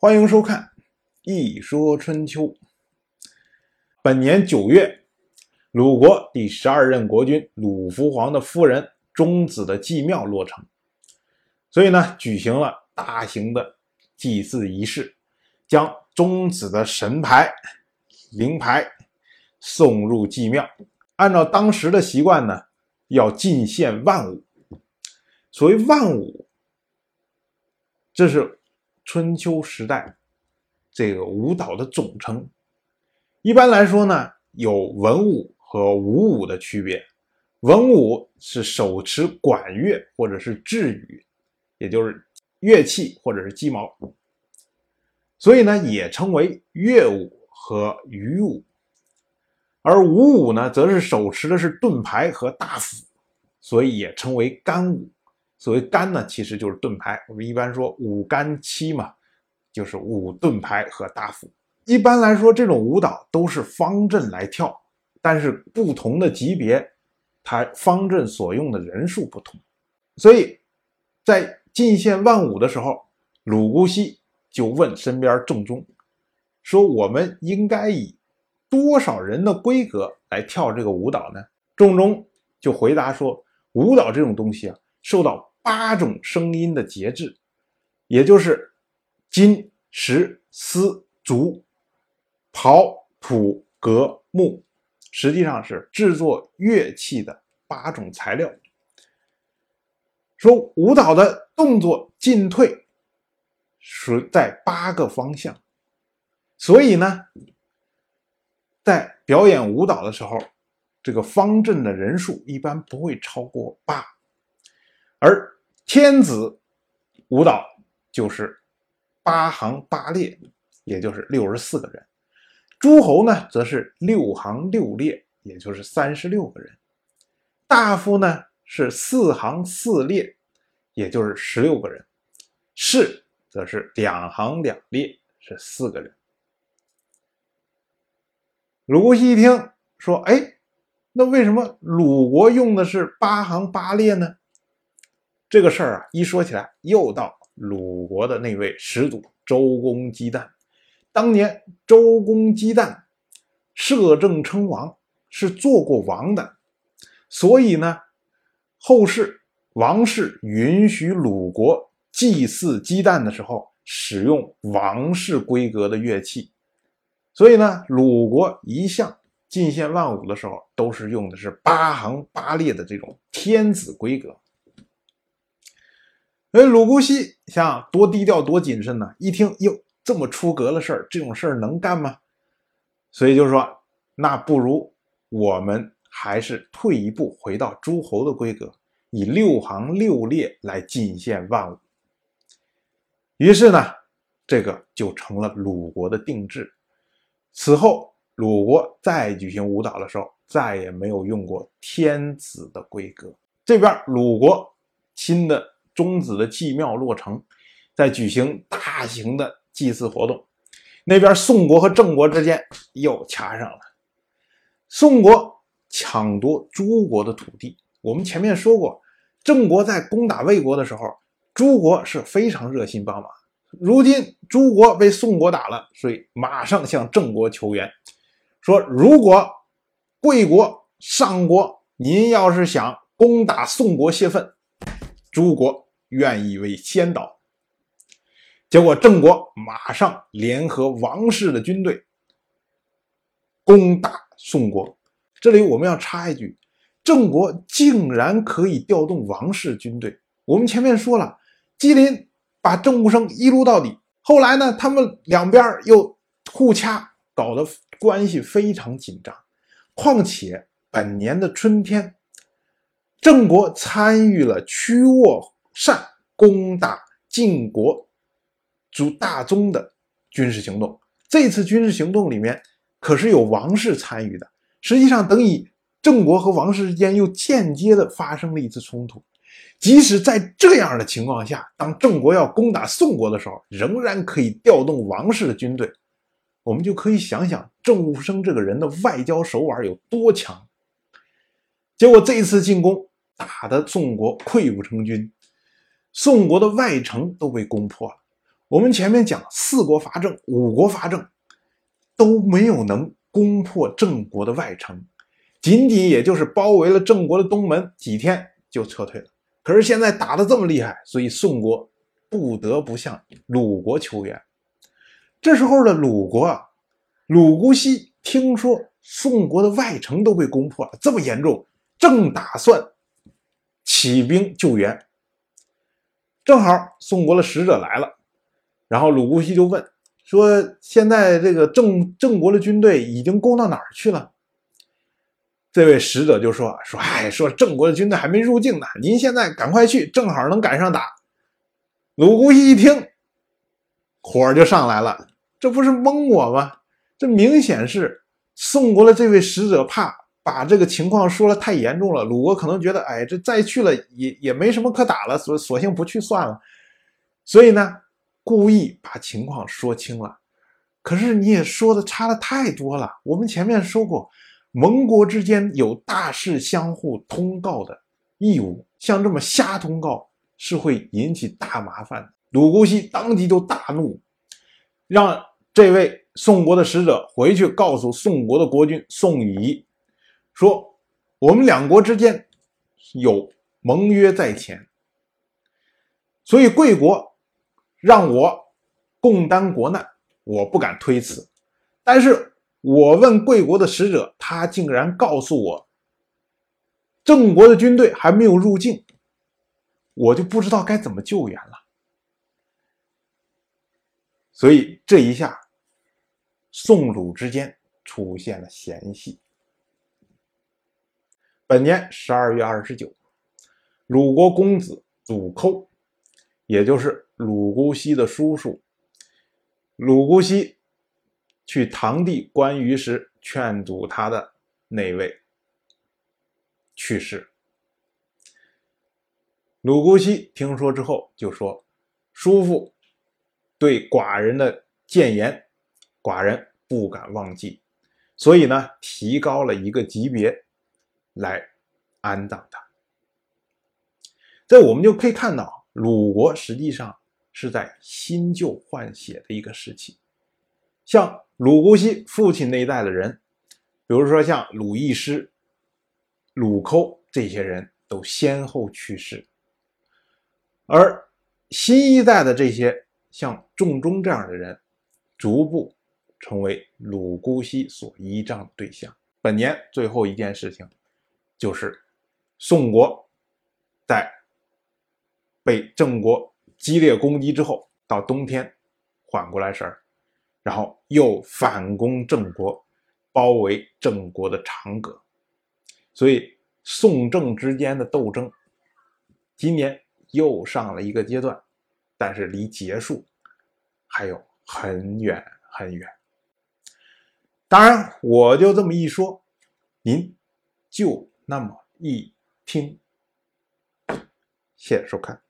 欢迎收看《一说春秋》。本年九月，鲁国第十二任国君鲁福皇的夫人钟子的祭庙落成，所以呢，举行了大型的祭祀仪式，将钟子的神牌、灵牌送入祭庙。按照当时的习惯呢，要进献万物。所谓万物，这是春秋时代这个舞蹈的总称。一般来说呢，有文武和武武的区别。文武是手持管乐或者是制羽，也就是乐器或者是鸡毛，所以呢也称为乐舞和羽舞。而武武呢，则是手持的是盾牌和大斧，所以也称为干舞。所谓干呢，其实就是盾牌。我们一般说五干七嘛，就是五盾牌和大斧。一般来说，这种舞蹈都是方阵来跳，但是不同的级别，它方阵所用的人数不同。所以在进献万舞的时候，鲁姑息就问身边仲中说：“我们应该以多少人的规格来跳这个舞蹈呢？”仲中就回答说：“舞蹈这种东西啊，受到。”八种声音的节制，也就是金、石、丝、竹、刨、土、革、木，实际上是制作乐器的八种材料。说舞蹈的动作进退是在八个方向，所以呢，在表演舞蹈的时候，这个方阵的人数一般不会超过八，而。天子舞蹈就是八行八列，也就是六十四个人；诸侯呢，则是六行六列，也就是三十六个人；大夫呢是四行四列，也就是十六个人；士则是两行两列，是四个人。鲁国一听说，哎，那为什么鲁国用的是八行八列呢？这个事儿啊，一说起来，又到鲁国的那位始祖周公姬旦。当年周公姬旦摄政称王，是做过王的，所以呢，后世王室允许鲁国祭祀姬旦的时候使用王室规格的乐器，所以呢，鲁国一向进献万物的时候都是用的是八行八列的这种天子规格。哎，鲁姑息想多低调多谨慎呢。一听哟，这么出格的事儿，这种事儿能干吗？所以就说，那不如我们还是退一步，回到诸侯的规格，以六行六列来进献万物。于是呢，这个就成了鲁国的定制。此后，鲁国再举行舞蹈的时候，再也没有用过天子的规格。这边鲁国新的。钟子的祭庙落成，在举行大型的祭祀活动。那边宋国和郑国之间又掐上了。宋国抢夺诸国的土地。我们前面说过，郑国在攻打魏国的时候，诸国是非常热心帮忙。如今诸国被宋国打了，所以马上向郑国求援，说如果贵国、上国，您要是想攻打宋国泄愤，诸国。愿意为先导，结果郑国马上联合王室的军队攻打宋国。这里我们要插一句：郑国竟然可以调动王室军队。我们前面说了，姬林把郑武生一撸到底，后来呢，他们两边又互掐，搞得关系非常紧张。况且本年的春天，郑国参与了曲沃。善攻打晋国主大宗的军事行动，这次军事行动里面可是有王室参与的。实际上，等于郑国和王室之间又间接的发生了一次冲突。即使在这样的情况下，当郑国要攻打宋国的时候，仍然可以调动王室的军队。我们就可以想想郑武生这个人的外交手腕有多强。结果这一次进攻打得宋国溃不成军。宋国的外城都被攻破了，我们前面讲四国伐郑、五国伐郑，都没有能攻破郑国的外城，仅仅也就是包围了郑国的东门，几天就撤退了。可是现在打得这么厉害，所以宋国不得不向鲁国求援。这时候的鲁国啊，鲁姑息听说宋国的外城都被攻破了，这么严重，正打算起兵救援。正好宋国的使者来了，然后鲁姑息就问说：“现在这个郑郑国的军队已经攻到哪儿去了？”这位使者就说：“说哎，说郑国的军队还没入境呢，您现在赶快去，正好能赶上打。”鲁姑息一听，火就上来了。这不是蒙我吗？这明显是宋国的这位使者怕把这个情况说了太严重了，鲁国可能觉得，哎，这再去了也也没什么可打了，所索性不去算了。所以呢，故意把情况说清了。可是你也说的差的太多了。我们前面说过，盟国之间有大事相互通告的义务，像这么瞎通告是会引起大麻烦的。鲁姑息当即就大怒。让这位宋国的使者回去告诉宋国的国君宋乙，说我们两国之间有盟约在前，所以贵国让我共担国难，我不敢推辞。但是我问贵国的使者，他竟然告诉我，郑国的军队还没有入境，我就不知道该怎么救援了。所以这一下，宋鲁之间出现了嫌隙。本年十二月二十九，鲁国公子鲁寇，也就是鲁姑息的叔叔，鲁姑息去堂弟关羽时劝阻他的那位去世。鲁姑息听说之后就说：“叔父。”对寡人的谏言，寡人不敢忘记，所以呢，提高了一个级别来安葬他。这我们就可以看到，鲁国实际上是在新旧换血的一个时期。像鲁姑息父亲那一代的人，比如说像鲁义师、鲁寇这些人都先后去世，而新一代的这些。像仲中这样的人，逐步成为鲁姑息所依仗的对象。本年最后一件事情，就是宋国在被郑国激烈攻击之后，到冬天缓过来神儿，然后又反攻郑国，包围郑国的长葛。所以宋郑之间的斗争，今年又上了一个阶段。但是离结束还有很远很远。当然，我就这么一说，您就那么一听。谢谢收看。